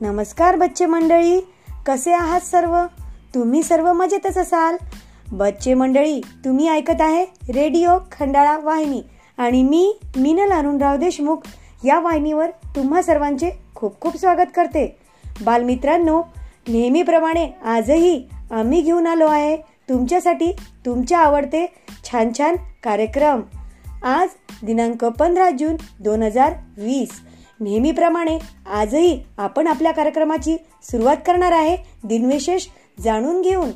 नमस्कार बच्चे मंडळी कसे आहात सर्व? तुम्ही सर्व मजेतच असाल? बच्चे मंडळी तुम्ही ऐकत आहे रेडिओ खंडाळा वाहिनी आणि मी मीनल अरुणराव देशमुख या वाहिनीवर तुम्हा सर्वांचे खूप खूप स्वागत करते. बालमित्रांनो नेहमीप्रमाणे आजही आम्ही घेऊन आलो आहे तुमच्यासाठी तुमचे आवडते छान छान कार्यक्रम. आज दिनांक पंधरा जून दोन हजार वीस. नेहमीप्रमाणे आजही आपण आपल्या कार्यक्रमाची सुरुवात करणार आहे. दिनविशेष जाणून घेऊन.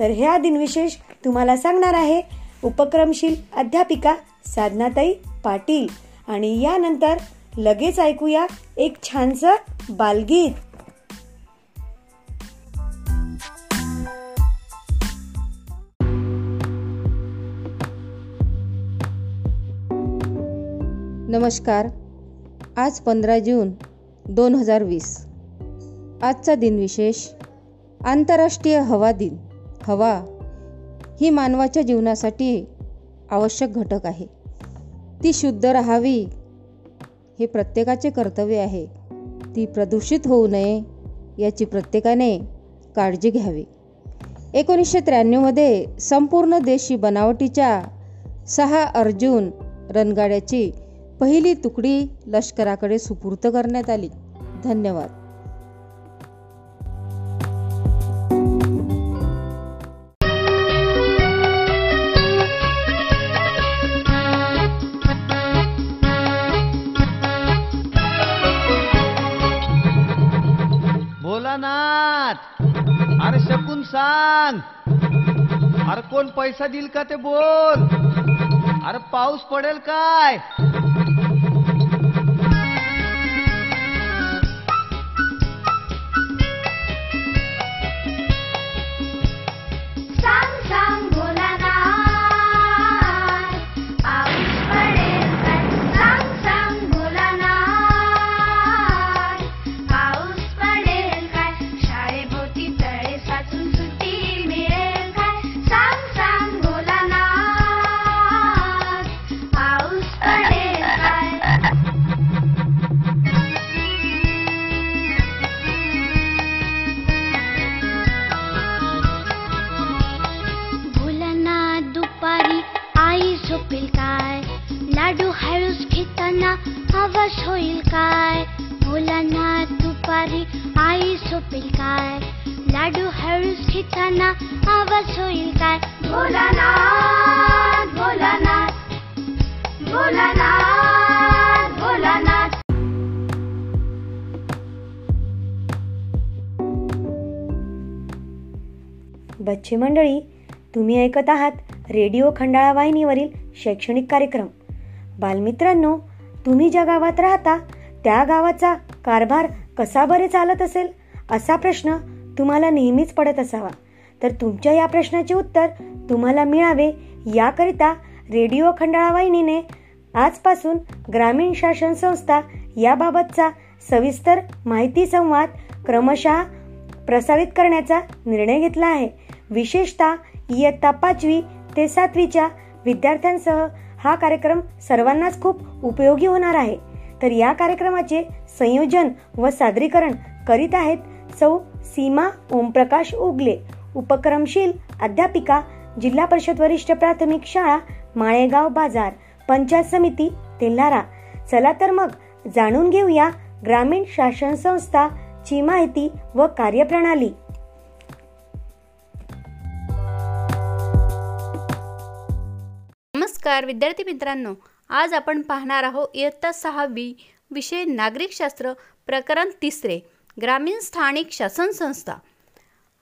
तर ह्या दिनविशेष तुम्हाला सांगणार आहे. उपक्रमशील अध्यापिका साधनाताई पाटील. आणि यानंतर लगेच ऐकूया एक छानसं बालगीत. नमस्कार. आज पंधरा जून दोन हजार वीस. आजचा दिनविशेष आंतरराष्ट्रीय हवा दिन. हवा ही मानवाच्या जीवनासाठी आवश्यक घटक आहे. ती शुद्ध राहावी हे प्रत्येकाचे कर्तव्य आहे. ती प्रदूषित होऊ नये याची प्रत्येकाने काळजी घ्यावी. एकोणीसशे त्र्याण्णवमध्ये संपूर्ण देशी बनावटीच्या सहा अर्जुन रणगाड्याची पहिली तुकडी लष्कराकडे सुपूर्त करण्यात आली. धन्यवाद. अरे शकून सांग. अरे कोण पैसा देईल का ते बोल. अरे पाऊस पडेल काय? झोपेल काय? लाडू हळूच घेताना आवाज होईल काय? मुलांना दुपारी आई झोपेल काय? लाडू हळूच घेताना आवाज होईल काय? भोलानाथ भोलानाथ भोलानाथ भोलानाथ बच्चे मंडळी तुम्ही ऐकत आहात रेडिओ खंडाळा वाहिनीवरील शैक्षणिक कार्यक्रम. बालमित्रांनो तुम्ही ज्या गावात राहता त्या गावाचा कारभार कसा बरे चालत असेल असा प्रश्न तुम्हाला नेहमीच पडत असावा. तर तुमच्या या प्रश्नाचे उत्तर तुम्हाला मिळावे याकरिता रेडिओ खंडाळा वाहिनीने आजपासून ग्रामीण शासन संस्था याबाबतचा सविस्तर माहिती संवाद क्रमशः प्रसारित करण्याचा निर्णय घेतला आहे. विशेषतः इयत्ता पाचवी ते सातवीच्या विद्यार्थ्यांसह हा कार्यक्रम सर्वांनाच खूप उपयोगी होणार आहे. तर या कार्यक्रमाचे संयोजन व सादरीकरण करीत आहेत सौ सीमा ओमप्रकाश उगले उपक्रमशील अध्यापिका जिल्हा परिषद वरिष्ठ प्राथमिक शाळा माळेगाव बाजार पंचायत समिती तेल्हारा चला तर मग जाणून घेऊया ग्रामीण शासन संस्था ची माहिती व कार्यप्रणाली. नमस्कार विद्यार्थी मित्रांनो. आज आपण पाहणार आहोत इयत्ता सहावी विषय नागरिकशास्त्र प्रकरण तिसरे ग्रामीण स्थानिक शासन संस्था.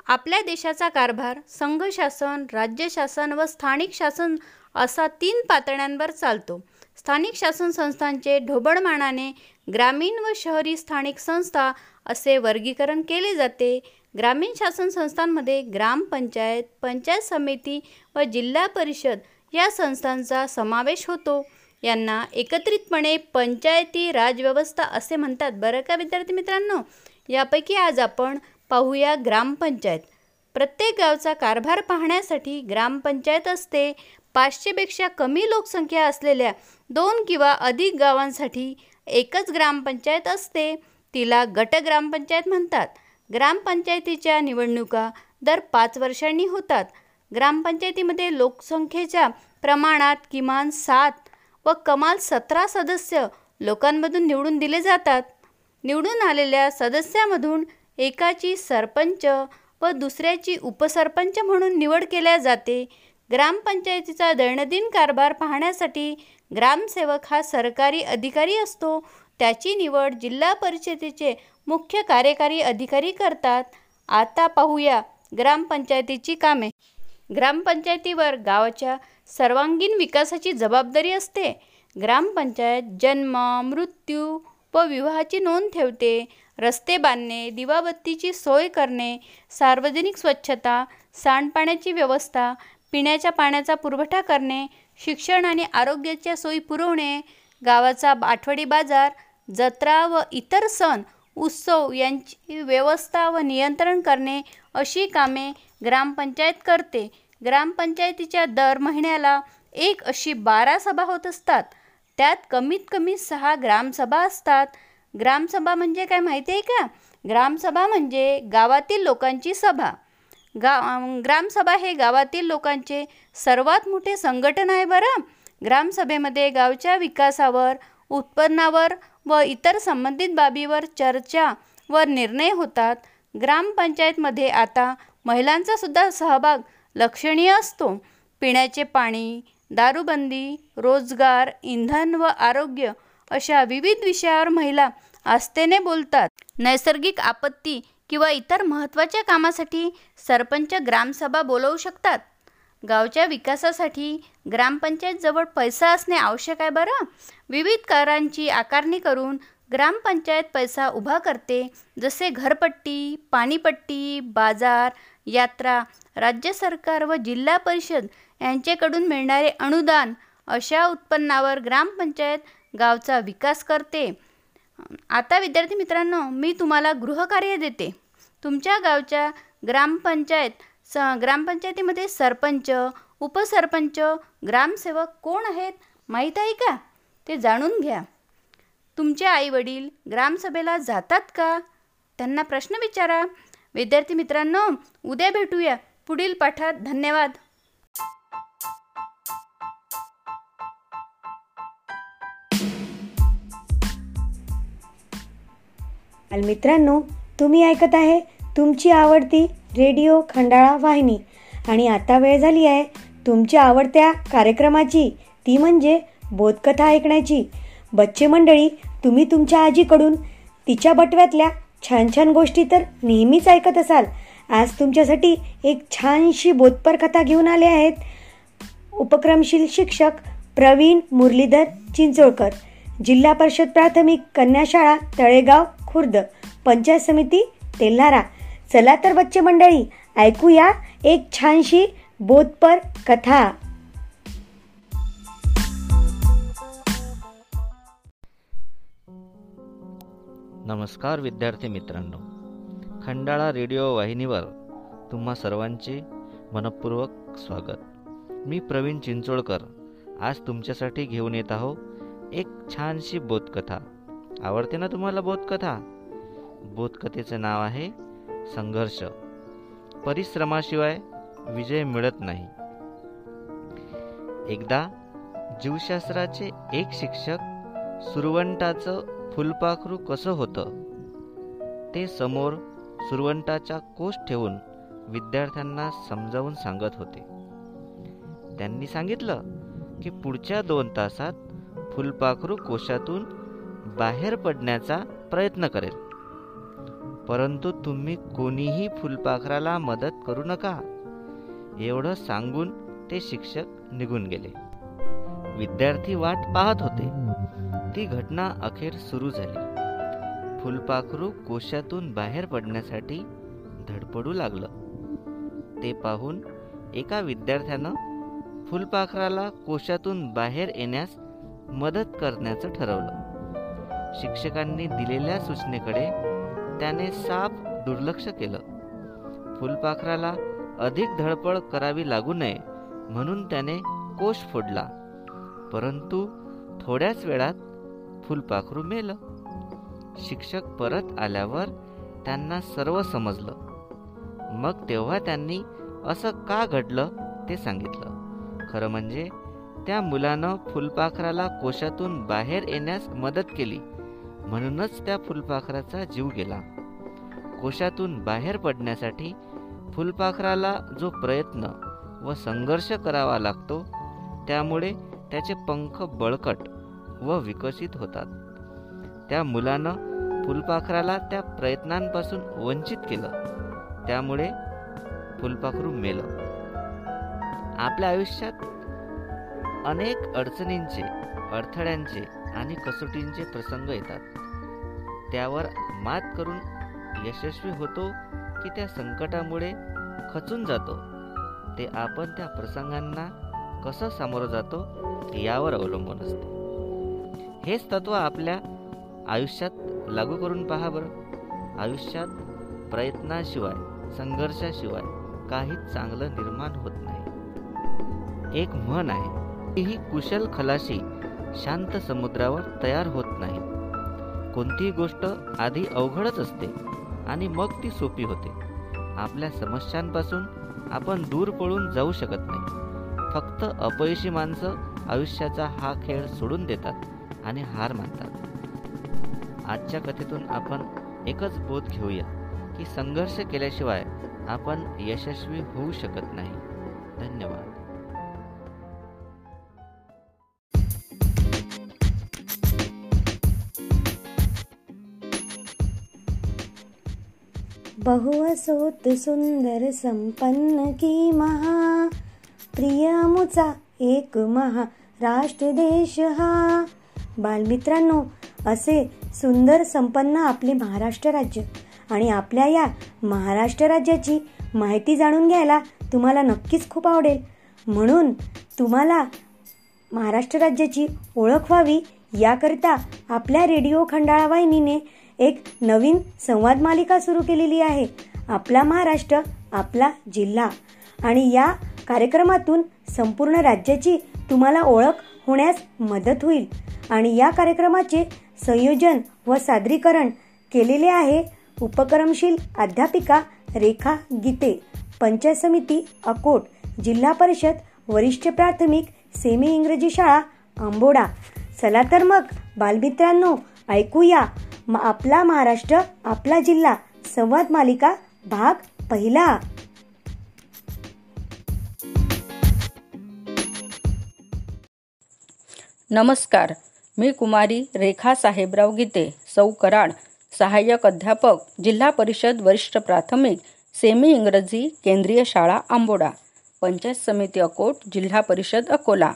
आपल्या देशाचा कारभार संघ शासन राज्य शासन व स्थानिक शासन असा तीन पातळ्यांवर चालतो. स्थानिक शासन संस्थांचे ढोबळमानाने ग्रामीण व शहरी स्थानिक संस्था असे वर्गीकरण केले जाते. ग्रामीण शासन संस्थांमध्ये ग्रामपंचायत पंचायत समिती व जिल्हा परिषद या संस्थांचा समावेश होतो. यांना एकत्रितपणे पंचायती राजव्यवस्था असे म्हणतात. बरं का विद्यार्थी मित्रांनो? यापैकी आज आपण पाहूया ग्रामपंचायत. प्रत्येक गावचा कारभार पाहण्यासाठी ग्रामपंचायत असते. पाचशेपेक्षा कमी लोकसंख्या असलेल्या दोन किंवा अधिक गावांसाठी एकच ग्रामपंचायत असते. तिला गट ग्रामपंचायत म्हणतात. ग्रामपंचायतीच्या निवडणुका दर पाच वर्षांनी होतात. ग्रामपंचायतीमध्ये लोकसंख्येच्या प्रमाणात किमान सात व कमाल सतरा सदस्य लोकांमधून निवडून दिले जातात. निवडून आलेल्या सदस्यामधून एकाची सरपंच व दुसऱ्याची उपसरपंच म्हणून निवड केल्या जाते. ग्रामपंचायतीचा दैनंदिन कारभार पाहण्यासाठी ग्रामसेवक हा सरकारी अधिकारी असतो. त्याची निवड जिल्हा परिषदेचे मुख्य कार्यकारी अधिकारी करतात. आता पाहूया ग्रामपंचायतीची कामे. ग्रामपंचायतीवर गावाच्या सर्वांगीण विकासाची जबाबदारी असते. ग्रामपंचायत जन्म मृत्यू व विवाहाची नोंद ठेवते. रस्ते बांधणे दिवाबत्तीची सोय करणे सार्वजनिक स्वच्छता सांडपाण्याची व्यवस्था पिण्याच्या पाण्याचा पुरवठा करणे शिक्षण आणि आरोग्याच्या सोयी पुरवणे गावाचा आठवडी बाजार जत्रा व इतर सण उत्सव यांची व्यवस्था व नियंत्रण करणे अशी कामे ग्रामपंचायत करते. ग्रामपंचायतीच्या दर महिन्याला एक अशी बारा सभा होत असतात. त्यात कमीत कमी सहा ग्रामसभा असतात. ग्रामसभा म्हणजे काय माहिती आहे का? ग्रामसभा म्हणजे गावातील लोकांची सभा. गा ग्रामसभा हे गावातील लोकांचे सर्वात मोठे संघटन आहे बरं. ग्रामसभेमध्ये गावच्या विकासावर उत्पन्नावर व इतर संबंधित बाबीवर चर्चा व निर्णय होतात. ग्रामपंचायतमध्ये आता महिलांचा सुद्धा सहभाग लक्षणीय असतो. पिण्याचे पाणी दारूबंदी रोजगार इंधन व आरोग्य अशा विविध विषयावर महिला आस्थेने बोलतात. नैसर्गिक आपत्ती किंवा इतर महत्त्वाच्या कामासाठी सरपंच ग्रामसभा बोलवू शकतात. गावच्या विकासासाठी ग्रामपंचायतजवळ पैसा असणे आवश्यक आहे बरं? विविध करांची आकारणी करून ग्रामपंचायत पैसा उभा करते जसे घरपट्टी पाणीपट्टी बाजार यात्रा राज्य सरकार व जिल्हा परिषद यांच्याकडून मिळणारे अनुदान अशा उत्पन्नावर ग्रामपंचायत गावचा विकास करते. आता विद्यार्थी मित्रांनो मी तुम्हाला गृहकार्य देते. तुमच्या गावच्या ग्रामपंचायत स ग्रामपंचायतीमध्ये सरपंच उपसरपंच ग्रामसेवक कोण आहेत माहीत आहे का? ते जाणून घ्या. तुमचे आईवडील ग्रामसभेला जातात का? त्यांना प्रश्न विचारा. विद्यार्थी मित्रांनो उद्या भेटूया. पुढील पाठात धन्यवाद. मित्रांनो तुम्ही ऐकत आहे तुमची आवडती रेडिओ खंडाळा वाहिनी. आणि आता वेळ झाली आहे तुमच्या आवडत्या कार्यक्रमाची. ती म्हणजे बोधकथा ऐकण्याची. बच्चे मंडळी तुम्ही तुमच्या आजीकडून तिच्या बटव्यातल्या छान छान गोष्टी तर नेहमीच ऐकत असाल. आज तुमच्यासाठी एक छानशी बोधपर कथा घेऊन आले आहेत. उपक्रमशील शिक्षक प्रवीण मुरलीधर चिंचोळकर जिल्हा परिषद प्राथमिक कन्याशाळा तळेगाव खुर्द पंचायत समिती तेल्हारा. चला तर बच्चे मंडळी ऐकूया एक छानशी बोधपर कथा. नमस्कार विद्यार्थी मित्रांनो. खंडाळा रेडिओ वाहिनीवर तुम्हा सर्वांचे मनपूर्वक स्वागत. मी प्रवीण चिंचोळकर. आज तुमच्यासाठी घेऊन येत आहो एक छानशी बोधकथा. आवडते ना तुम्हाला बोधकथा? बोधकथेचं नाव आहे संघर्ष. परिश्रमाशिवाय विजय मिळत नाही. एकदा जीवशास्त्राचे एक शिक्षक सुरवंटाचं फुलपाखरू कसं होतं? ते समोर सुरवंटाचा कोश ठेवून विद्यार्थ्यांना समजावून सांगत होते. त्यांनी सांगितलं की पुढच्या दोन तासात फुलपाखरू कोशातून बाहेर पडण्याचा प्रयत्न करेल. परंतु तुम्ही कोणीही फुलपाखराला मदत करू नका. एवढं सांगून ते शिक्षक निघून गेले. विद्यार्थी वाट पाहत होते. ती घटना अखेर सुरू झाली? फुलपाखरू कोशातून बाहेर पडण्यासाठी धडपडू लागलं. ते पाहून एका विद्यार्थ्यानं फुलपाखराला कोशातून बाहेर येण्यास मदत करण्याचं ठरवलं. शिक्षकांनी दिलेल्या सूचनेकडे त्याने साप दुर्लक्ष केलं. फुलपाखराला अधिक धडपड करावी लागू नये म्हणून त्याने कोश फोडला. परंतु थोड्याच वेळात फुलपाखरू मेलं. शिक्षक परत आल्यावर त्यांना सर्व समजलं. मग तेव्हा त्यांनी असं का घडलं ते सांगितलं. खरं म्हणजे त्या मुलानं फुलपाखराला कोशातून बाहेर येण्यास मदत केली. म्हणूनच त्या फुलपाखराचा जीव गेला. कोशातून बाहेर पडण्यासाठी फुलपाखराला जो प्रयत्न व संघर्ष करावा लागतो त्यामुळे त्याचे पंख बळकट व विकसित होतात. त्या मुलानं फुलपाखराला त्या प्रयत्नांपासून वंचित केलं. त्यामुळे फुलपाखरू मेलं. आपल्या आयुष्यात अनेक अडचणींचे अडथळ्यांचे आणि कसोटींचे प्रसंग येतात. त्यावर मात करून यशस्वी होतो की त्या संकटामुळे खचून जातो ते आपण त्या प्रसंगांना कसं सामोरं जातो यावर अवलंबून असते. हेच तत्व आपल्या आयुष्यात लागू करून पहा बरं. आयुष्यात प्रयत्नाशिवाय संघर्षाशिवाय काहीच चांगलं निर्माण होत नाही. एक म्हण आहे ही कुशल खलाशी शांत समुद्रावर तयार होत नाही. कोणतीही गोष्ट आधी अवघडच असते आणि मग ती सोपी होते. आपल्या समस्यांपासून आपण दूर पळून जाऊ शकत नाही. फक्त अपयशी माणसं आयुष्याचा हा खेळ सोडून देतात. आणि हार मानतात. आजच्या कथेतून आपण एकच बोध घेऊया की संघर्ष केल्याशिवाय आपण यशस्वी होऊ शकत नाही. धन्यवाद. बहुवसोत सुंदर संपन्न की महा प्रियमुचा एक महा राष्ट्र देश हा. बालमित्रांनो असे सुंदर संपन्न आपले महाराष्ट्र राज्य आणि आपल्या या महाराष्ट्र राज्याची माहिती जाणून घ्यायला तुम्हाला नक्कीच खूप आवडेल. म्हणून तुम्हाला महाराष्ट्र राज्याची ओळख व्हावी याकरिता आपल्या रेडिओ खंडाळा वाहिनीने एक नवीन संवाद मालिका सुरू केलेली आहे. आपला महाराष्ट्र आपला जिल्हा आणि या कार्यक्रमातून संपूर्ण राज्याची तुम्हाला ओळख होण्यास मदत होईल. आणि या कार्यक्रमाचे संयोजन व सादरीकरण केलेले आहे उपक्रमशील अध्यापिका रेखा गीते पंचायत समिती अकोट जिल्हा परिषद वरिष्ठ प्राथमिक सेमी इंग्रजी शाळा आंबोडा. चला तर मग बालमित्रांनो ऐकूया आपला महाराष्ट्र आपला जिल्हा संवाद मालिका भाग पहिला. नमस्कार. मी कुमारी रेखा साहेबराव गीते सौ कराड सहाय्यक अध्यापक जिल्हा परिषद वरिष्ठ प्राथमिक सेमी इंग्रजी केंद्रीय शाळा आंबोडा पंचायत समिती अकोट जिल्हा परिषद अकोला.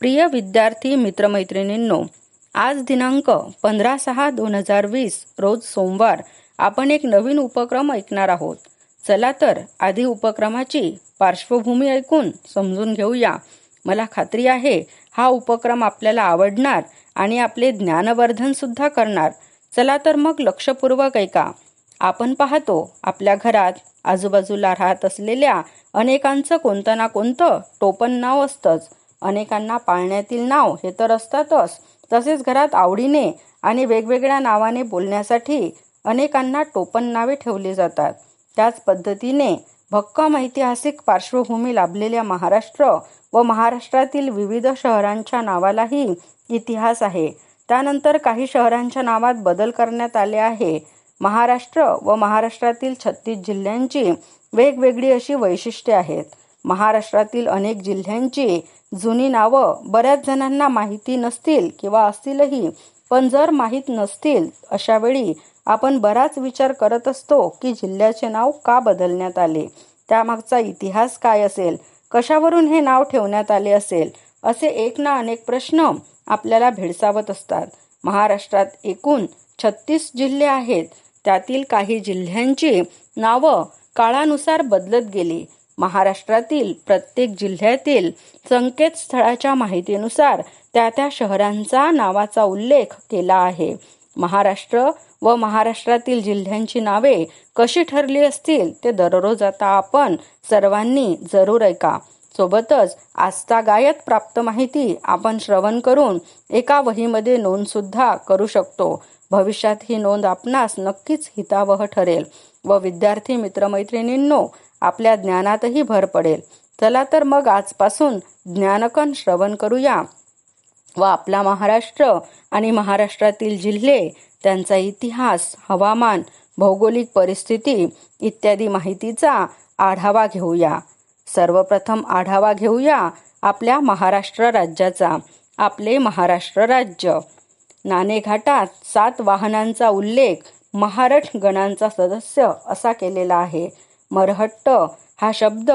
प्रिय विद्यार्थी मित्रमैत्रिणींनो आज दिनांक पंधरा सहा दोन हजार वीस रोज सोमवार आपण एक नवीन उपक्रम ऐकणार आहोत. चला तर आधी उपक्रमाची पार्श्वभूमी ऐकून समजून घेऊया. मला खात्री आहे हा उपक्रम आपल्याला आवडणार आणि आपले ज्ञानवर्धन सुद्धा करणार. चला तर मग लक्षपूर्वक ऐका. आपण पाहतो आपल्या घरात आजूबाजूला राहत असलेल्या अनेकांचं कोणतं ना कोणतं टोपण नाव असतंच. अनेकांना पाळण्यातील नाव हे तर असतातच. तसेच घरात आवडीने आणि वेगवेगळ्या नावाने बोलण्यासाठी अनेकांना टोपण नावे ठेवली जातात. त्याच पद्धतीने भक्कम ऐतिहासिक पार्श्वभूमी लाभलेल्या महाराष्ट्र व महाराष्ट्रातील विविध शहरांच्या नावालाही इतिहास आहे. त्यानंतर काही शहरांच्या नावात बदल करण्यात आले आहे. महाराष्ट्र व महाराष्ट्रातील छत्तीस जिल्ह्यांची वेगवेगळी अशी वैशिष्ट्ये आहेत. महाराष्ट्रातील अनेक जिल्ह्यांची जुनी नावं बऱ्याच जणांना माहिती नसतील किंवा असतीलही पण जर माहीत नसतील अशा वेळी आपण बराच विचार करत असतो की जिल्ह्याचे नाव का बदलण्यात आले? त्यामागचा इतिहास काय असेल? कशावरून हे नाव ठेवण्यात आले असेल? असे एक ना अनेक प्रश्न आपल्याला भेडसावत असतात. महाराष्ट्रात एकूण छत्तीस जिल्हे आहेत. त्यातील काही जिल्ह्यांची नावं काळानुसार बदलत गेली. महाराष्ट्रातील प्रत्येक जिल्ह्यातील संकेतस्थळाच्या माहितीनुसार त्या त्या शहरांचा नावाचा उल्लेख केला आहे. महाराष्ट्र व महाराष्ट्रातील जिल्ह्यांची नावे कशी ठरली असतील ते दररोज आता आपण सर्वांनी जरूर ऐका. सोबतच आजचा गायत प्राप्त माहिती आपण श्रवण करून एका वहीमध्ये नोंद सुद्धा करू शकतो. भविष्यात ही नोंद आपणास नक्कीच हितावह ठरेल. व विद्यार्थी मित्रमैत्रिणींनो आपल्या ज्ञानातही भर पडेल. चला तर मग आजपासून ज्ञानकन श्रवण करूया. व आपला महाराष्ट्र आणि महाराष्ट्रातील जिल्हे त्यांचा इतिहास हवामान भौगोलिक परिस्थिती इत्यादी माहितीचा आढावा घेऊया. सर्वप्रथम आढावा घेऊया आपल्या महाराष्ट्र राज्याचा. आपले महाराष्ट्र राज्य. नाणेघाटात सात वाहनांचा उल्लेख महारठ गणांचा सदस्य असा केलेला आहे. मरहट्ट हा शब्द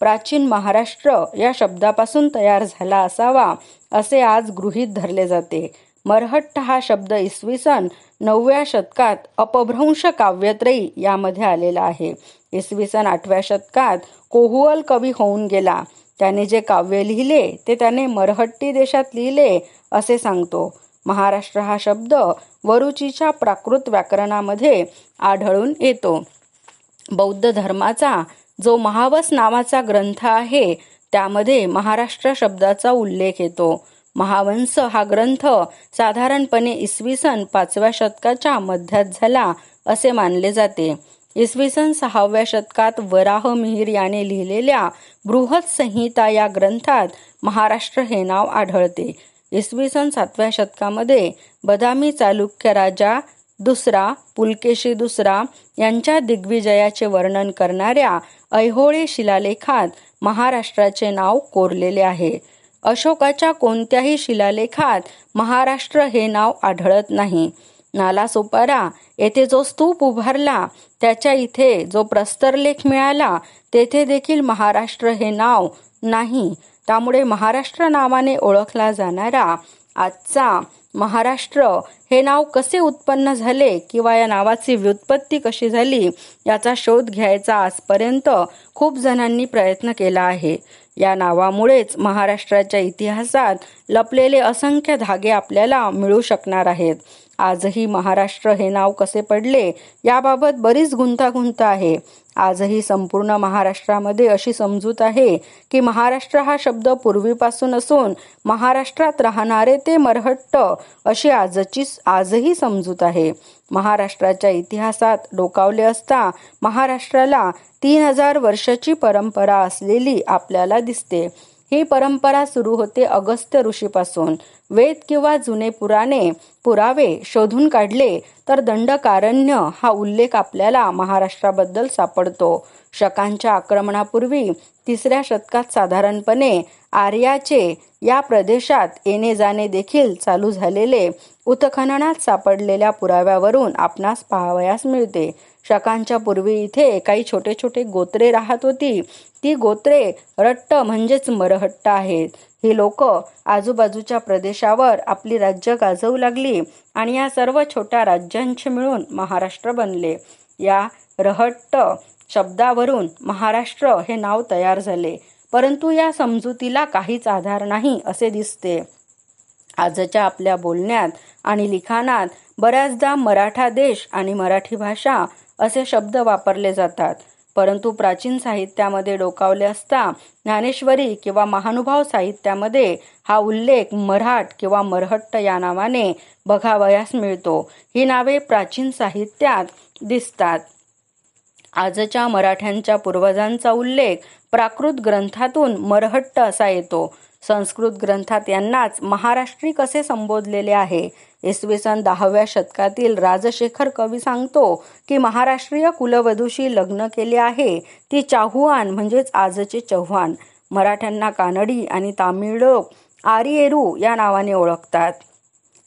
प्राचीन महाराष्ट्र या शब्दापासून तयार झाला असावा असे आज गृहीत धरले जाते. मरहट्ट हा शब्द इसवी सन नवव्या शतकात अपभ्रंश काव्यत्रयी यामध्ये आलेला आहे. इसवी सन आठव्या शतकात कोहुअल कवी होऊन गेला. त्याने जे काव्य लिहिले ते त्याने मरहट्टी देशात लिहिले असे सांगतो. महाराष्ट्र हा शब्द वरुचीच्या प्राकृत व्याकरणामध्ये आढळून येतो. बौद्ध धर्माचा जो महावस नावाचा ग्रंथ आहे त्यामध्ये महाराष्ट्र शब्दाचा उल्लेख येतो. महावंस हा ग्रंथ साधारणपणे इसवी सन पाचव्या शतकाच्या मध्यात झाला असे मानले जाते. इसवी सन सहाव्या शतकात वराह मिहीर याने लिहिलेल्या बृहत संहिता या ग्रंथात महाराष्ट्र हे नाव आढळते. इसवी सन सातव्या शतकामध्ये बदामी चालुक्य राजा दुसरा पुलकेशी दुसरा यांच्या दिग्विजयाचे वर्णन करणाऱ्या ऐहोळे शिलालेखात महाराष्ट्राचे नाव कोरलेले आहे. अशोकाच्या कोणत्याही शिलालेखात महाराष्ट्र हे नाव आढळत नाही. नालासोपारा येथे जो स्तूप उभारला त्याच्या इथे जो प्रस्तरलेख मिळाला तेथे देखील महाराष्ट्र हे नाव नाही. त्यामुळे महाराष्ट्र नावाने ओळखला जाणारा आजचा महाराष्ट्र हे नाव कसे उत्पन्न झाले किंवा या नावाची व्युत्पत्ती कशी झाली याचा शोध घ्यायचा आजपर्यंत खूप जणांनी प्रयत्न केला आहे. या नावामुळेच महाराष्ट्राच्या इतिहासात लपलेले असंख्य धागे आपल्याला मिळू शकणार आहेत. आजही महाराष्ट्र हे नाव कसे पडले याबाबत बरीच गुंतागुंत आहे. आजही संपूर्ण महाराष्ट्रामध्ये अशी समजूत आहे की महाराष्ट्र हा शब्द पूर्वीपासून असून महाराष्ट्रात राहणारे ते मरहट्ट अशी आजची आजही समजूत आहे. महाराष्ट्राच्या इतिहासात डोकावले असता महाराष्ट्राला तीन हजार वर्षाची परंपरा असलेली आपल्याला दिसते. ही परंपरा सुरू होते अगस्त्य ऋषीपासून. वेद किंवा जुने पुराणे पुरावे शोधून काढले तर दंडकारण्य हा उल्लेख आपल्याला महाराष्ट्राबद्दल सापडतो. शकांच्या आक्रमणापूर्वी तिसऱ्या शतकात साधारणपणे आर्याचे या प्रदेशात येणे जाणे देखील चालू झालेले उत्खननात सापडलेल्या पुराव्यावरून आपणास पाहावयास मिळते. शकांच्या पूर्वी इथे काही छोटे छोटे गोत्रे राहत होती. ती गोत्रे रट्ट म्हणजेच मरहट्ट आहेत. ही लोक आजूबाजूच्या प्रदेशावर आपली राज्य गाजवू लागली आणि या सर्व छोट्या राज्यांचे मिळून महाराष्ट्र बनले. या रहट्ट शब्दावरून महाराष्ट्र हे नाव तयार झाले. परंतु या समजुतीला काहीच आधार नाही असे दिसते. आजच्या आपल्या बोलण्यात आणि लिखाणात बऱ्याचदा मराठा देश आणि मराठी भाषा असे शब्द वापरले जातात. परंतु प्राचीन साहित्यामध्ये डोकावले असता ज्ञानेश्वरी किंवा महानुभाव साहित्यामध्ये हा उल्लेख मराठ किंवा मरहट्ट या नावाने बघावयास मिळतो. ही नावे प्राचीन साहित्यात दिसतात. आजच्या मराठ्यांच्या पूर्वजांचा उल्लेख प्राकृत ग्रंथातून मरहट्ट असा येतो. संस्कृत ग्रंथात यांनाच महाराष्ट्री कसे संबोधलेले आहे? इसवी सन दहाव्या शतकातील राजशेखर कवी सांगतो की महाराष्ट्रीय कुलवधूशी लग्न केले आहे. ती चाहुआन म्हणजेच आजचे चव्हाण. मराठ्यांना कानडी आणि तामिळ लोक आरिएरू या नावाने ओळखतात.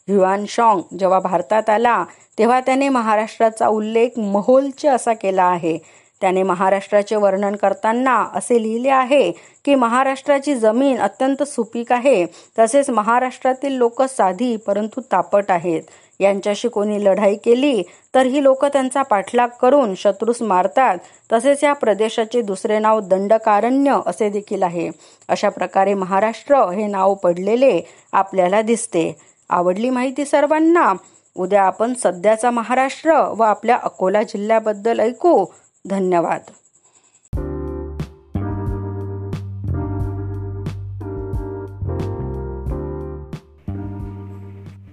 युआन शॉंग जेव्हा भारतात आला तेव्हा त्याने महाराष्ट्राचा उल्लेख महोलचे असा केला आहे. त्याने महाराष्ट्राचे वर्णन करताना असे लिहिले आहे की महाराष्ट्राची जमीन अत्यंत सुपीक आहे. तसेच महाराष्ट्रातील लोक साधी परंतु तापट आहेत. यांच्याशी कोणी लढाई केली तर ही लोक त्यांचा पाठलाग करून शत्रूस मारतात. तसेच या प्रदेशाचे दुसरे नाव दंडकारण्य असे देखील आहे. अशा प्रकारे महाराष्ट्र हे नाव पडलेले आपल्याला दिसते. आवडली माहिती सर्वांना? उद्या आपण सध्याचा महाराष्ट्र व आपल्या अकोला जिल्ह्याबद्दल ऐकू. धन्यवाद.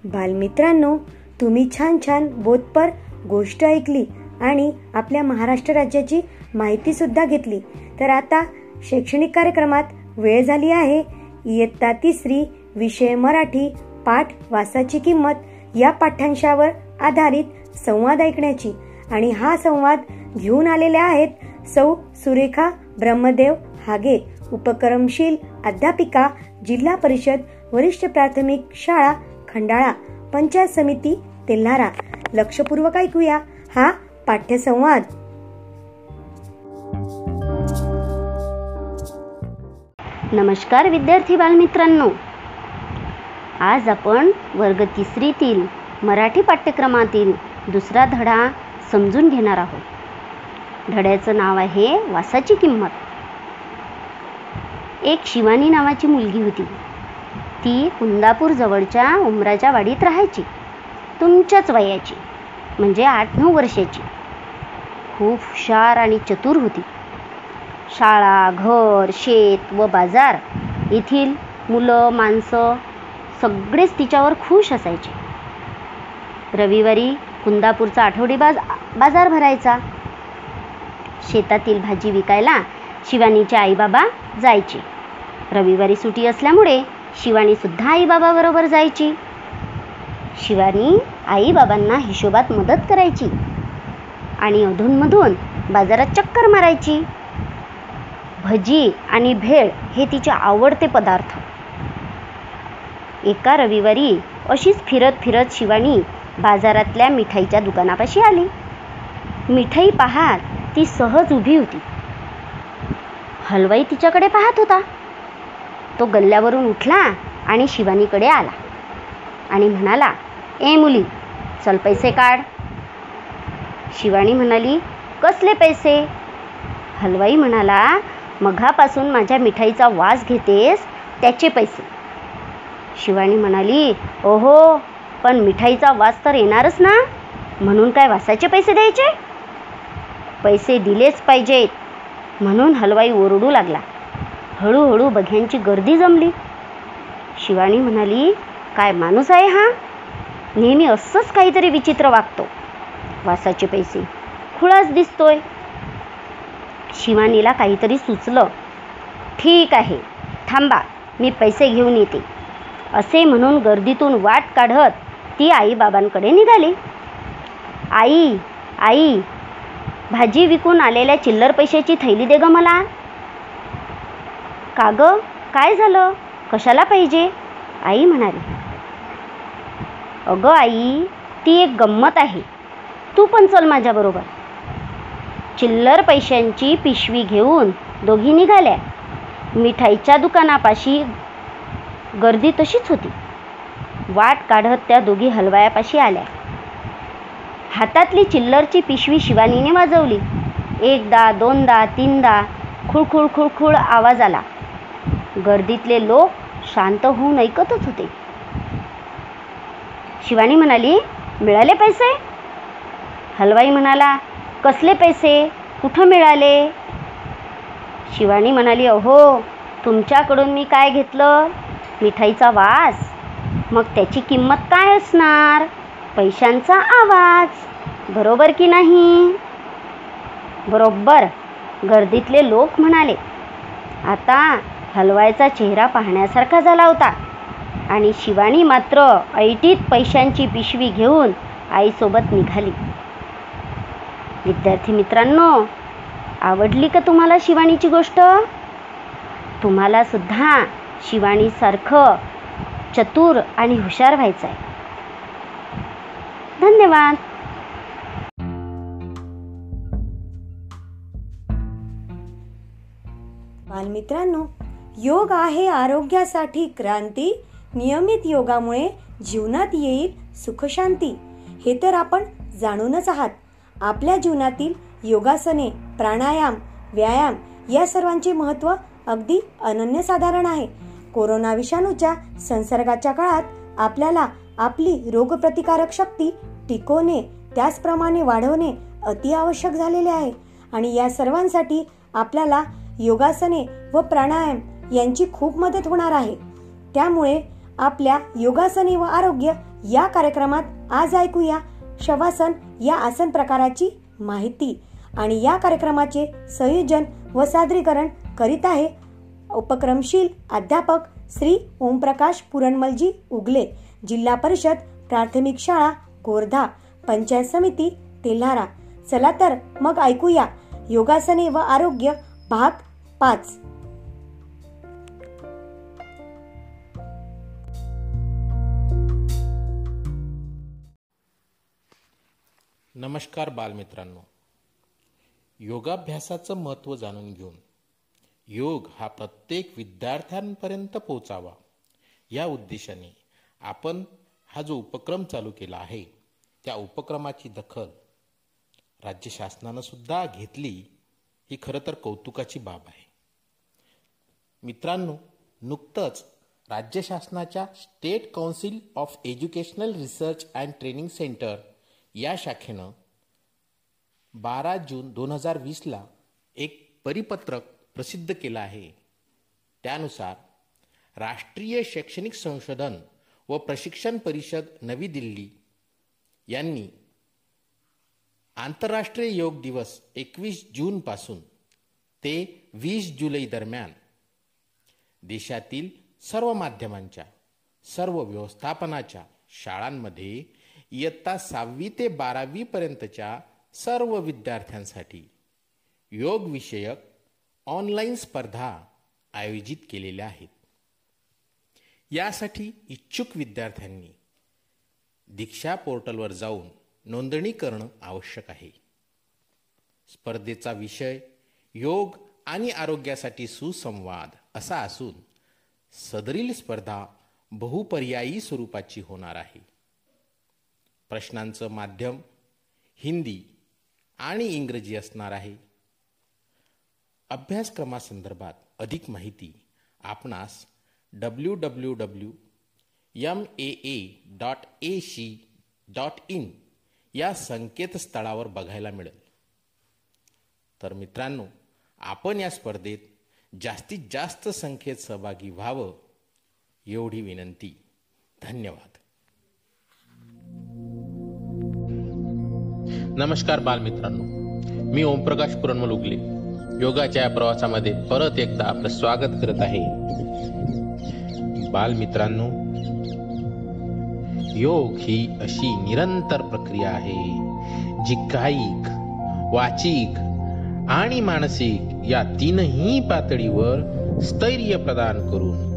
बालमित्रांनो तुम्ही छान छान बोधपर गोष्ट ऐकली आणि आपल्या महाराष्ट्र राज्याची माहिती सुद्धा घेतली. तर आता शैक्षणिक कार्यक्रमात वेळ झाली आहे. इयत्ता तिसरी विषय मराठी पाठ वासाची किंमत या पाठ्यांशावर आधारित संवाद ऐकण्याची. आणि हा संवाद घेऊन आलेल्या आहेत. सौ सुरेखा ब्रह्मदेव हागे उपक्रमशील अध्यापिका जिल्हा परिषद वरिष्ठ प्राथमिक शाळा खंडाळा पंचायत समिती तेल्हारा. लक्षपूर्वक ऐकूया हा पाठ्यसंवाद. नमस्कार विद्यार्थी बालमित्रांनो. आज आपण वर्ग तिसरीतील मराठी पाठ्यक्रमातील दुसरा धडा समजून घेणार आहोत. धड्याचं नाव आहे वासाची किंमत. एक शिवानी नावाची मुलगी होती. ती कुंदापूर जवळच्या उमराच्या वाडीत राहायची. तुमच्याच वयाची म्हणजे आठ नऊ वर्षाची. खूप हुशार आणि चतुर होती. शाळा घर शेत व बाजार येथील मुलं माणसं सगळेच तिच्यावर खुश असायचे. रविवारी कुंदापूरचा आठवडी बाज बाजार भरायचा. शेतातील भाजी विकायला शिवानीचे आईबाबा जायचे. रविवारी सुटी असल्यामुळे शिवानीसुद्धा आईबाबाबरोबर जायची. शिवानी आईबाबांना हिशोबात मदत करायची आणि अधूनमधून बाजारात चक्कर मारायची. भजी आणि भेळ हे तिचे आवडते पदार्थ. एका रविवारी अशीच फिरत फिरत शिवानी बाजारातल्या मिठाईच्या दुकानापाशी आली. मिठाई पाहात ती सहज उभी होती. हलवाई तिच्याकडे पाहत होता. तो गल्ल्यावरून उठला आणि शिवानीकडे आला. आणि म्हणाला ए मुली चल पैसे काढ. शिवानी म्हणाली कसले पैसे? हलवाई म्हणाला मघापासून माझ्या मिठाईचा वास घेतेस त्याचे पैसे. शिवानी म्हणाली ओहो पण मिठाईचा वास तर येणारच ना? म्हणून काय वासाचे पैसे द्यायचे? पैसे दिलेच पाहिजेत. म्हणून हलवाई ओरडू लागला. हळूहळू बघ्यांची गर्दी जमली. शिवानी म्हणाली काय माणूस आहे हा? नेहमी असंच काहीतरी विचित्र वागतो. वासाचे पैसे. खुळाच दिसतोय. शिवानीला काहीतरी सुचलं. ठीक आहे. थांबा. मी पैसे घेऊन येते. असे म्हणून गर्दीतून वाट काढत ती आईबाबांकडे निघाली. आई आई भाजी विकून आलेल्या चिल्लर पैशाची थैली दे ग मला. का ग? काय झालं? कशाला पाहिजे? आई म्हणाली. अगं आई ती एक गंमत आहे. तू पण चल माझ्याबरोबर चिल्लर पैशांची पिशवी घेऊन दोघी निघाल्या. मिठाईच्या दुकानापाशी गर्दी तशीच होती. वाट काढत त्या दोघी हलवायापाशी आल्या. हातातली चिल्लरची पिशवी शिवानीने वाजवली. एकदा दोनदा तीनदा खुळखुळ खुळखुळ आवाज आला. गर्दीतले लोक शांत होऊन ऐकतच होते. शिवानी म्हणाली मिळाले पैसे? हलवाई म्हणाला कसले पैसे? कुठं मिळाले? शिवानी म्हणाली अहो तुमच्याकडून मी काय घेतलं? मिठाईचा वास. मग त्याची किंमत काय असणार? पैशांचा आवाज. बरोबर की नाही? बरोबर गर्दीतले लोक म्हणाले. आता हलवायचा चेहरा पाहण्यासारखा झाला होता. आणि शिवानी मात्र ऐटीत पैशांची पिशवी घेऊन आईसोबत निघाली. विद्यार्थी मित्रांनो आवडली का तुम्हाला शिवानीची गोष्ट? तुम्हाला सुद्धा शिवानीसारखं चतुर आणि हुशार व्हायचं आहे धन्यवाद. बालमित्रांनो योग आहे आरोग्यासाठी क्रांती. नियमित योगामुळे जीवनात येईल सुखशांती. हे तर आपण जाणूनच आहात. आपल्या जीवनातील योगासने प्राणायाम व्यायाम या सर्वांचे महत्त्व अगदी अनन्यसाधारण आहे. कोरोना विषाणूच्या संसर्गाच्या काळात आपल्याला आपली रोगप्रतिकारक शक्ती टिकवणे त्याचप्रमाणे वाढवणे अति आवश्यक झालेले आहे. आणि या सर्वांसाठी आपल्याला योगासने व प्राणायाम यांची खूप मदत होणार आहे. त्यामुळे आपल्या योगासने व आरोग्य या कार्यक्रमात आज ऐकूया शवासन या आसन प्रकाराची माहिती. आणि या कार्यक्रमाचे संयोजन व सादरीकरण करीत आहे उपक्रमशील अध्यापक श्री ओमप्रकाश पुरणमलजी उगले. जिल्हा परिषद प्राथमिक शाळा कोरधा पंचायत समिती तेल्हारा. चला तर मग ऐकूया योगासने व आरोग्य भाग पाच. नमस्कार बालमित्रांनो. योगाभ्यासाचं महत्त्व जाणून घेऊन योग हा प्रत्येक विद्यार्थ्यांपर्यंत पोचावा या उद्देशाने आपण हा जो उपक्रम चालू केला आहे त्या उपक्रमाची दखल राज्य शासनानं सुद्धा घेतली ही खरं तर कौतुकाची बाब आहे. मित्रांनो नुकतंच राज्य शासनाच्या state council of educational research and training centre या शाखेनं बारा जून दोन हजार वीसला एक परिपत्रक प्रसिद्ध केलं आहे. त्यानुसार राष्ट्रीय शैक्षणिक संशोधन व प्रशिक्षण परिषद नवी दिल्ली यांनी आंतरराष्ट्रीय योग दिवस एकवीस जूनपासून ते वीस जुलै दरम्यान देशातील सर्व माध्यमांच्या सर्व व्यवस्थापनाच्या शाळांमध्ये इयत्ता सहावी ते बारावीपर्यंतच्या सर्व विद्यार्थ्यांसाठी योग विषयक ऑनलाईन स्पर्धा आयोजित केलेल्या आहेत. यासाठी इच्छुक विद्यार्थ्यांनी दीक्षा पोर्टलवर जाऊन नोंदणी करणं आवश्यक आहे. स्पर्धेचा विषय योग आणि आरोग्यासाठी सुसंवाद असा असून सदरील स्पर्धा बहुपर्यायी स्वरूपाची होणार आहे. प्रश्नांचं माध्यम हिंदी आणि इंग्रजी असणार आहे. अभ्यासक्रमासंदर्भात अधिक माहिती आपणास W W W M A A dot A C dot in या संकेतस्थळावर बघायला मिळेल. तर मित्रांनो आपण या स्पर्धेत जास्तीत जास्त संख्येत सहभागी व्हावं एवढी विनंती. धन्यवाद. नमस्कार बालमित्रांनो. मी ओमप्रकाश पुरणमल उगले. योगाच्या या प्रवासामध्ये परत एकदा आपलं स्वागत करत आहे. बालमित्रांनो योग ही अशी निरंतर प्रक्रिया आहे जी कायिक वाचिक आणि मानसिक या तीनही पातळीवर स्थैर्य प्रदान करून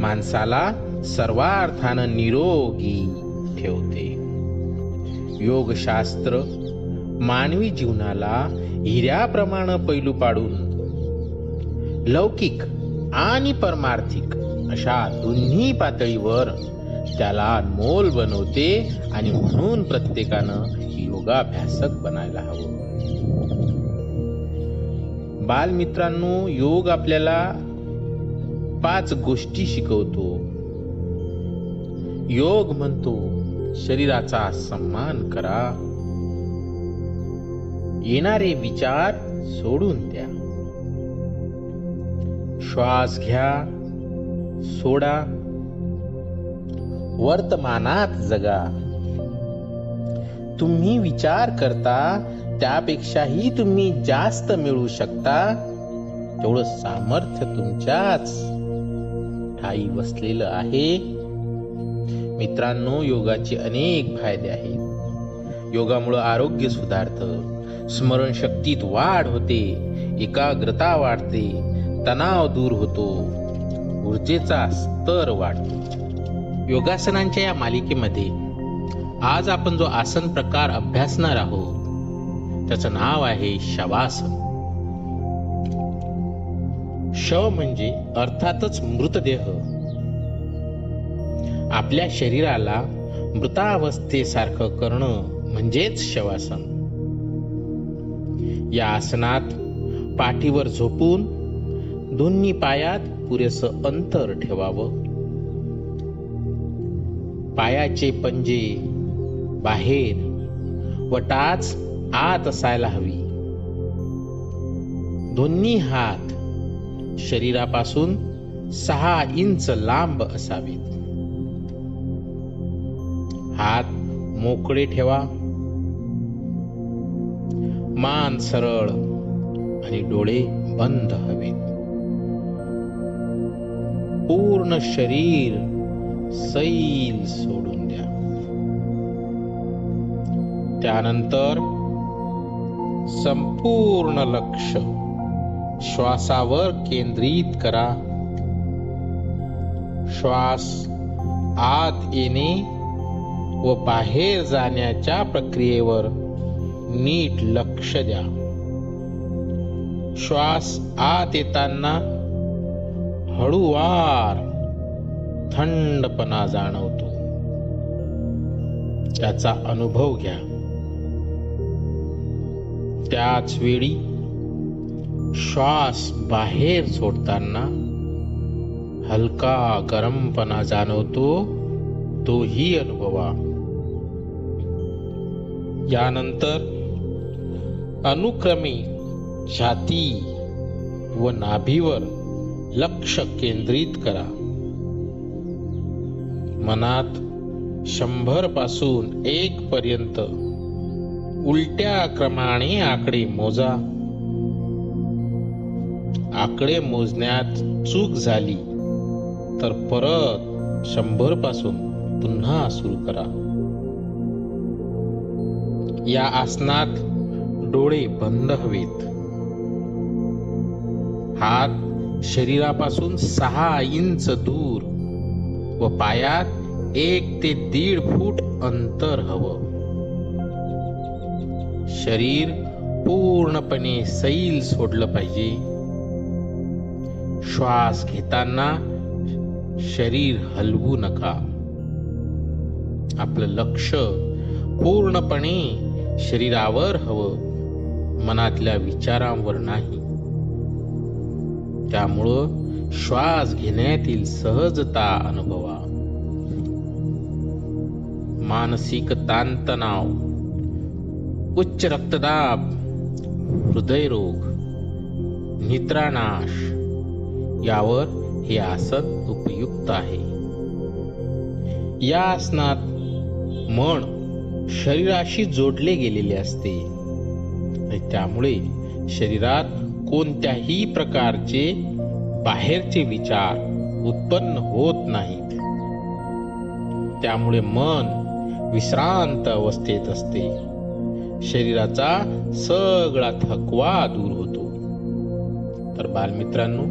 माणसाला सर्वार्थानं निरोगी ठेवते. योगशास्त्र मानवी जीवनाला हिऱ्याप्रमाणे पैलू पाडून लौकिक आणि परमार्थिक. अशा दोन्ही पातळीवर त्याला अनमोल बनवते आणि म्हणून प्रत्येकानं योगाभ्यासक बनायला हवं. बालमित्रांनो योग आपल्याला पाच गोष्टी शिकवतो. योग म्हणतो शरीराचा सन्मान करा. येणारे विचार सोडून द्या. श्वास घ्या सोडा वर्तमानात जगा. तुम्ही विचार करता त्यापेक्षाही तुम्ही जास्त मिळू शकता. तेवढं सामर्थ्य तुमच्याच ठाई बसलेलं आहे. मित्रांनो योगाचे अनेक फायदे आहेत. योगामुळे आरोग्य सुधारतं. स्मरणशक्तीत वाढ होते. एकाग्रता वाढते. तणाव दूर होतो. ऊर्जेचा स्तर वाढतो. योगासनांच्या या मालिकेमध्ये आज आपण जो आसन प्रकार अभ्यासणार आहोत त्याचं नाव आहे शवासन. शव म्हणजे अर्थातच मृतदेह. आपल्या शरीराला मृतावस्थेसारखं करणं म्हणजेच शवासन. या आसनात पाठीवर झोपून दोन्ही पायात पुरेस अंतर ठेवावं. पायाचे पंजे बाहेर व टाच आत असायला हवी. दोन्ही हात शरीरापासून सहा इंच लांब असावेत. हात मोकळे ठेवा. मान सरळ आणि डोळे बंद हवेत. पूर्ण शरीर सैल सोडून द्या. त्यानंतर संपूर्ण लक्ष श्वासावर केंद्रित करा. श्वास आत येणे व बाहेर जाण्याच्या प्रक्रियेवर नीट लक्ष द्या. श्वास आत येताना हळूवार थंडपणा जाणवतो. त्याचा अनुभव घ्या. त्याच वेळी श्वास बाहेर सोडताना हलका गरमपणा जाणवतो तोही अनुभवा. यानंतर अनुक्रमे छाती व नाभीवर लक्ष केंद्रित करा. मनात शंभरपासून एक पर्यंत उलट्या क्रमाने आकडे मोजा. आकडे मोजण्यात चूक झाली तर परत शंभरपासून पुन्हा सुरू करा. या आसनात डोळे बंद हवेत. हात शरीरापासून सहा इंच दूर व पायात एक ते दीड फूट अंतर हवं. शरीर पूर्णपणे सैल सोडलं पाहिजे. श्वास घेताना शरीर हलवू नका. आपलं लक्ष पूर्णपणे शरीरावर हवं मनातल्या विचारांवर नाही. त्यामुळं श्वास घेण्यातील सहजता अनुभवा. मानसिक ताणतणाव उच्च रक्तदाब हृदयरोग निद्रानाश यावर हे आसन उपयुक्त आहे. या आसनात मन शरीराशी जोडले गेलेले असते त्यामुळे शरीरात कोणत्याही प्रकारचे बाहेरचे विचार उत्पन्न होत नाहीत. त्यामुळे मन विश्रांत अवस्थेत असते. शरीराचा सगळा थकवा दूर होतो. तर बालमित्रांनो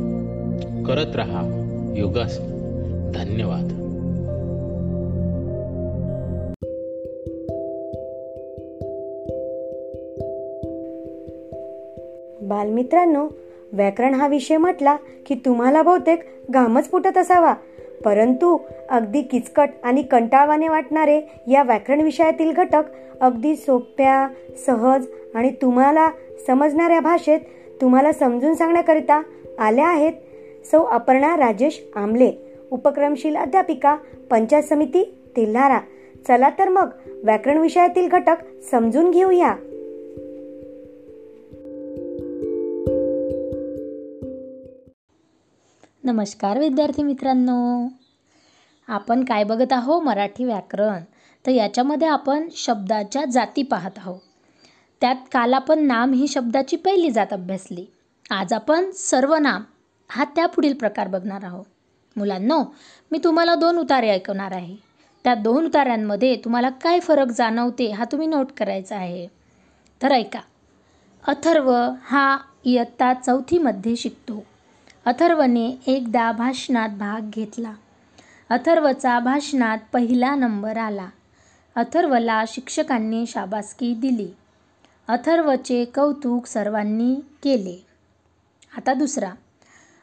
करत रहा योगासन. धन्यवाद. बालमित्रांनो व्याकरण हा विषय म्हटला की तुम्हाला बहुतेक घामच फुटत असावा. परंतु अगदी किचकट आणि कंटाळवाने वाटणारे या व्याकरण विषयातील घटक अगदी सोप्या सहज आणि तुम्हाला समजणाऱ्या भाषेत तुम्हाला समजून सांगण्याकरिता आल्या आहेत सौ अपर्णा राजेश आमले उपक्रमशील अध्यापिका पंचायत समिती तेल्हारा. चला तर मग व्याकरण विषयातील घटक समजून घेऊया. नमस्कार विद्यार्थी मित्रांनो. आपण काय बघत आहो मराठी व्याकरण. तर याच्यामध्ये आपण शब्दाच्या जाती पाहत आहो त्यात काल आपण नाम ही शब्दाची पहिली जात अभ्यासली. आज आपण सर्वनाम हा त्या पुढील प्रकार बघणार आहोत. मुलांनो मी तुम्हाला दोन उतारे ऐकवणार आहे. त्या दोन उतार्यांमध्ये तुम्हाला काय फरक जाणवते हा तुम्ही नोट करायचा आहे. तर ऐका. अथर्व हा इयत्ता चौथीमध्ये शिकतो. अथर्वने एकदा भाषणात भाग घेतला. अथर्वचा भाषणात पहिला नंबर आला. अथर्वला शिक्षकांनी शाबासकी दिली. अथर्वचे कौतुक सर्वांनी केले. आता दुसरा.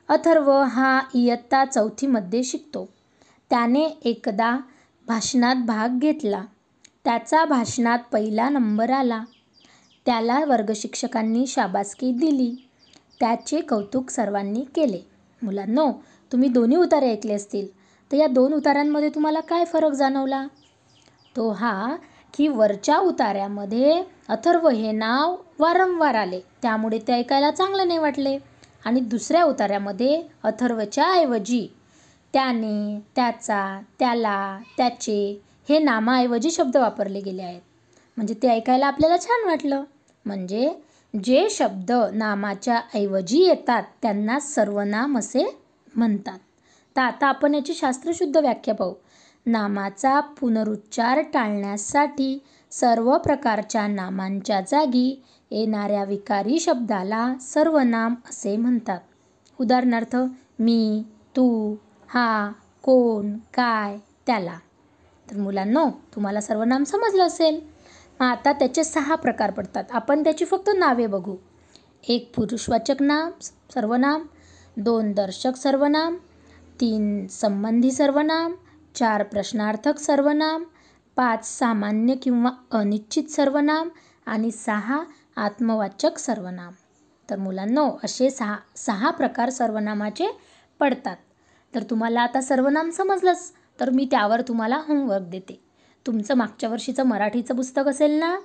अथर्व हा इयत्ता चौथीमध्ये शिकतो. त्याने एकदा भाषणात भाग घेतला. त्याचा भाषणात पहिला नंबर आला. त्याला वर्गशिक्षकांनी शाबासकी दिली. त्याचे कौतुक सर्वांनी केले. मुलांनो तुम्ही दोन्ही उतारे ऐकले असतील. तर या दोन उताऱ्यांमध्ये तुम्हाला काय फरक जाणवला? तो हा की वरच्या उताऱ्यामध्ये अथर्व हे नाव वारंवार आले. त्यामुळे ते ऐकायला चांगलं नाही वाटले. आणि दुसऱ्या उताऱ्यामध्ये अथर्वच्या ऐवजी त्याने त्याचा त्याला त्याचे हे नामाऐवजी शब्द वापरले गेले आहेत. म्हणजे ते ऐकायला आपल्याला छान वाटलं. म्हणजे जे शब्द नामाच्या ऐवजी येतात त्यांना सर्वनाम असे म्हणतात. तर आता आपण याची शास्त्रशुद्ध व्याख्या पाहू. नामाचा पुनरुच्चार टाळण्यासाठी सर्व प्रकारच्या नामांच्या जागी येणाऱ्या विकारी शब्दाला सर्वनाम असे म्हणतात. उदाहरणार्थ मी तू हा कोण काय त्याला. तर मुलांनो तुम्हाला सर्वनाम समजलं असेल. आता त्याचे सहा प्रकार पडतात. आपण त्याची फक्त नावे बघू. एक पुरुषवाचक नाम सर्वनाम. दोन दर्शक सर्वनाम. तीन संबंधी सर्वनाम. चार प्रश्नार्थक सर्वनाम. पाच सामान्य किंवा अनिश्चित सर्वनाम. आणि सहा आत्मवाचक सर्वनाम. तर मुलांनो असे सहा सहा प्रकार सर्वनामाचे पडतात. तर तुम्हाला आता सर्वनाम समजलंच. तर मी त्यावर तुम्हाला होमवर्क देते. तुमचं मागच्या वर्षीचं मराठीचं पुस्तक असेल ना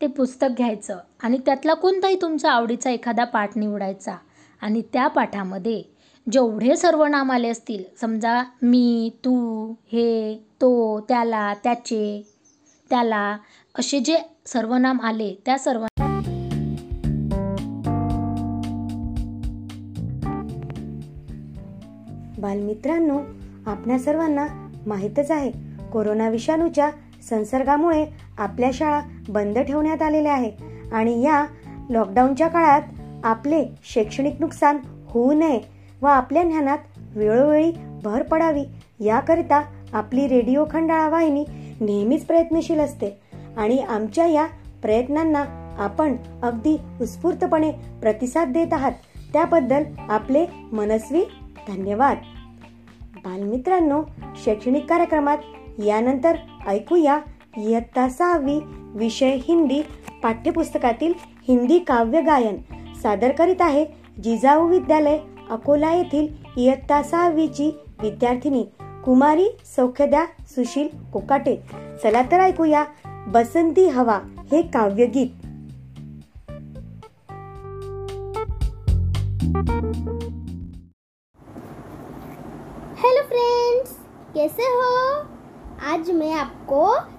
ते पुस्तक घ्यायचं. आणि त्यातला कोणताही तुमचा आवडीचा एखादा पाठ निवडायचा. आणि त्या पाठामध्ये जेवढे सर्वनाम आले असतील समजा मी तू हे तो त्याला त्याचे त्याला असे जे सर्वनाम आले त्या सर्व बालमित्रांनो आपल्या सर्वांना माहीतच आहे कोरोना विषाणूच्या संसर्गामुळे आपल्या शाळा बंद ठेवण्यात आलेल्या आहे आणि या लॉकडाऊनच्या काळात आपले शैक्षणिक नुकसान होऊ नये व आपल्या ज्ञानात वेळोवेळी भर पडावी याकरिता आपली रेडिओ खंडाळा वाहिनी नेहमीच प्रयत्नशील असते आणि आमच्या या प्रयत्नांना आपण अगदी उत्स्फूर्तपणे प्रतिसाद देत आहात. त्याबद्दल आपले मनस्वी धन्यवाद. बालमित्रांनो शैक्षणिक कार्यक्रमात यानंतर ऐकूया इयत्ता सहावी विषय हिंदी पाठ्यपुस्तकातील हिंदी काव्य गायन. सादर करीत आहे जिजाऊ विद्यालय अकोला येथील इयत्ता सहावीची विद्यार्थिनी कुमारी सौख्यद्या सुशील कोकाटे. चला तर ऐकूया बसंती हवा हे काव्यगीत.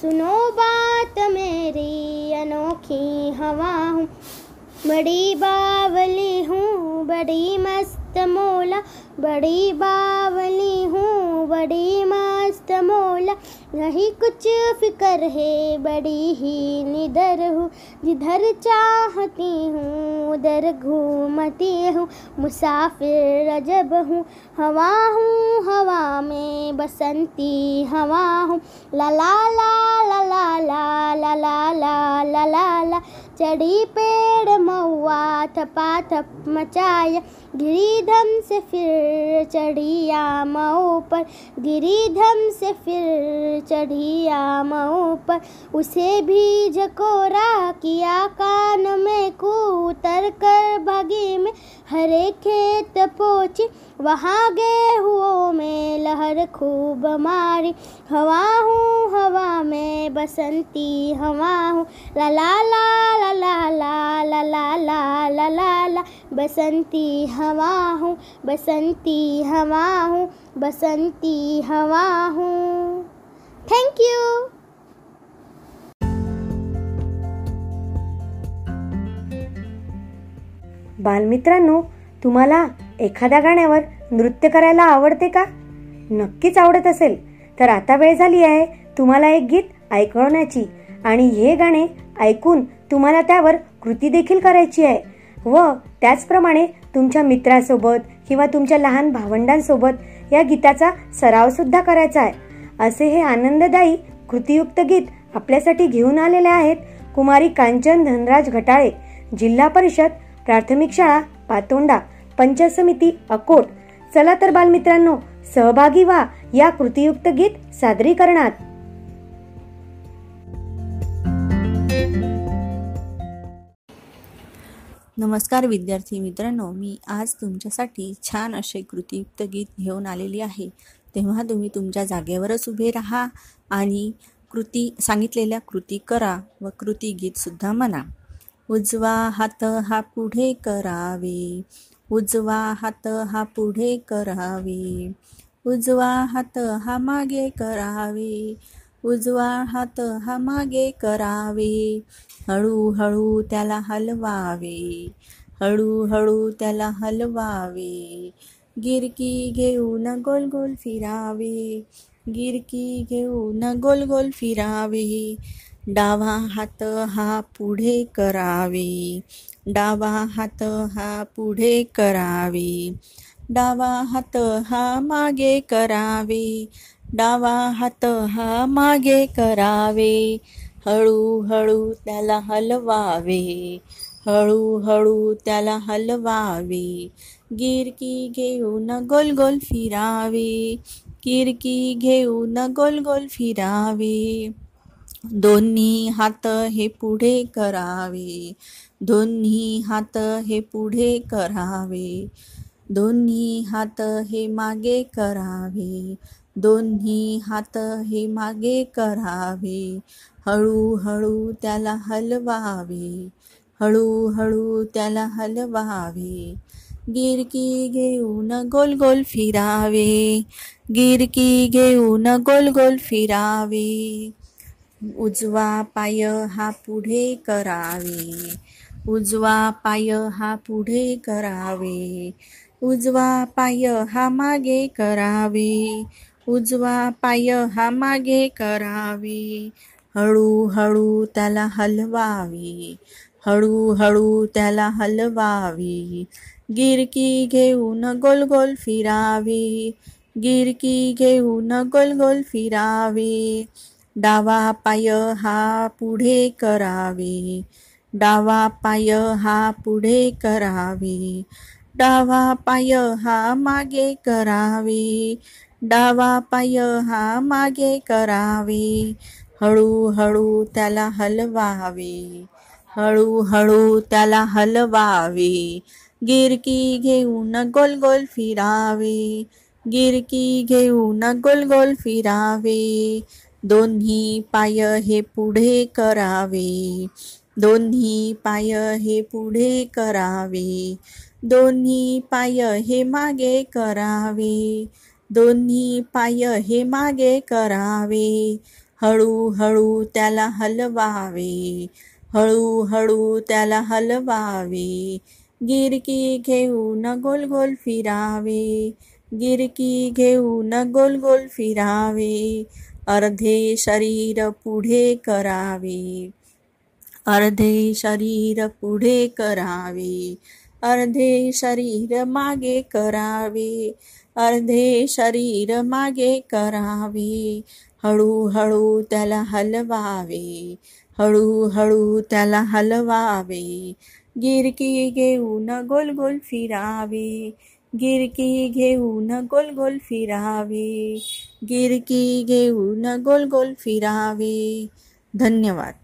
सुनो बात मेरी अनोखी हवा हूँ। बड़ी बावली हूँ बड़ी मस्त मोला बड़ी बावली हूँ बड़ी मस्त मोला नहीं कुछ फिकर है बड़ी ही निधर हूँ जिधर चाहती हूँ उधर घूमती हूँ मुसाफिर अजब हूँ हवा हूँ हवा में बसंती हवा हूँ ला ला ला ला ला ला ला ला ला ला ला ला चढ़ी पेड़ महुआ थपा थप मचाया गिरिधम से फिर चढ़िया मऊ पर गिरिधम से फिर चढ़िया मऊ पर उसे भी झकोरा किया कान में कूतर कर भागी में हरे खेत पहुँची वहाँ गेहुओं में लहर खूब मारी हवा हूँ हवा में बसंती हवा हूँ ला ला ला ला ला ला ला ला ला ला बसंती हवा हूँ बसंती हवा हूँ बसंती हवा हूँ थैंक यू बालमित्रांनो तुम्हाला एखाद्या गाण्यावर नृत्य करायला आवडते का? नक्कीच आवडत असेल. तर आता वेळ झाली आहे तुम्हाला एक गीत ऐकवण्याची आणि हे गाणे ऐकून तुम्हाला त्यावर कृती देखील करायची आहे व त्याचप्रमाणे तुमच्या मित्रासोबत किंवा तुमच्या लहान भावंडांसोबत या गीताचा सरावसुद्धा करायचा आहे. असे हे आनंददायी कृतीयुक्त गीत आपल्यासाठी घेऊन आलेले आहेत कुमारी कांचन धनराज घटाळे जिल्हा परिषद प्राथमिक शाळा पातोंडा पंचायत समिती अकोट. चला तर बालमित्रांनो सहभागी व्हा या कृतीयुक्त गीत सादरीकरणात. नमस्कार विद्यार्थी मित्रांनो मी आज तुमच्यासाठी छान असे कृतियुक्त गीत घेऊन आलेली आहे. तेव्हा तुम्ही तुमच्या जागेवरच उभे राहा आणि कृती सांगितलेल्या कृती करा व कृती गीतसुद्धा म्हणा. उजवा हात हा पुढे करावे उजवा हात हा पुढे करावे उजवा हात हा मागे करावे उजवा हात हा मागे करावे हळूहळू त्याला हलवावे. हळूहळू त्याला हलवावे. गिरकी घेऊन गोल गोल फिरावे. गिरकी घेऊन गोल गोल फिरावे. डावा हात हा पुढे करावे. डावा हात हा पुढे करावे. डावा हात हा मागे करावे. डावा हात हा मागे करावे. हळूहळू त्याला हलवावे. हळूहळू त्याला हलवावे. गिरकी घेऊन गोल गोल फिरावे. गिरकी घेऊन गोल गोल फिरावे. दोन्ही हात हे पुढे करावे. दोन्ही हात हे पुढे करावे. दोन्ही हात हे मागे करावे. दोन्ही हात हे मागे करावे. हळूहळू त्याला हलवावे. हळूहळू त्याला हलवावे. गिरकी घेऊन गोल गोल फिरावे. गिरकी घेऊन गोल गोल फिरावे. उजवा पाय हा पुढे करावे. उजवा पाय हा पुढे करावे. उजवा पाय हा मागे करावे. उजवा पाय हा मागे करावे. हळूहळू त्याला हलवावे. हळूहळू त्याला हलवावे. गिरकी घेऊन गोल गोल फिरावे. गिरकी घेऊन गोल गोल फिरावे. डावा पाय हा पुढे करावे. डावा पाय हा पुढे करावे. डावा पाय हा मागे करावे, डावा पाय हा मागे करावे, हळूहळू त्याला हलवावे, हळूहळू त्याला हलवावे, गिरकी घेऊन गोल गोल फिरावे, गिरकी घेऊन गोल गोल फिरावे, दोन्ही पाय हे पुढे करावे दोन्ही पाय हे पुढे करावे. दोन्ही पाय हे मागे करावे. दोन्ही पाय हे मागे करावे. हळूहळू त्याला हलवावे. हळूहळू त्याला हलवावे. गिरकी घेऊन गोल गोल फिरावे. गिरकी घेऊन गोल गोल फिरावे. अर्धे शरीर पुढे करावे. अर्धे शरीर पुढे करावे, अर्धे शरीर मागे करावे, अर्धे शरीर मागे करावे, हळूहळू त्याला हलवावे, हळूहळू त्याला हलवावे, गिरकी घेऊन गोल गोल फिरावे, गिरकी घेऊन गोल गोल फिरावे, गिरकी घेऊन गोल गोल फिरावे. धन्यवाद.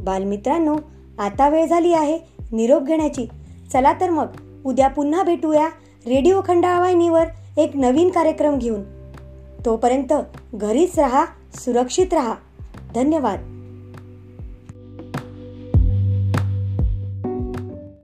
बालमित्रांनो आता वेळ झाली आहे निरोप घेण्याची. चला तर मग उद्या पुन्हा भेटूया रेडिओ खंडाळवाहिनीवर एक नवीन कार्यक्रम घेऊन. तोपर्यंत घरीच राहा सुरक्षित राहा. धन्यवाद.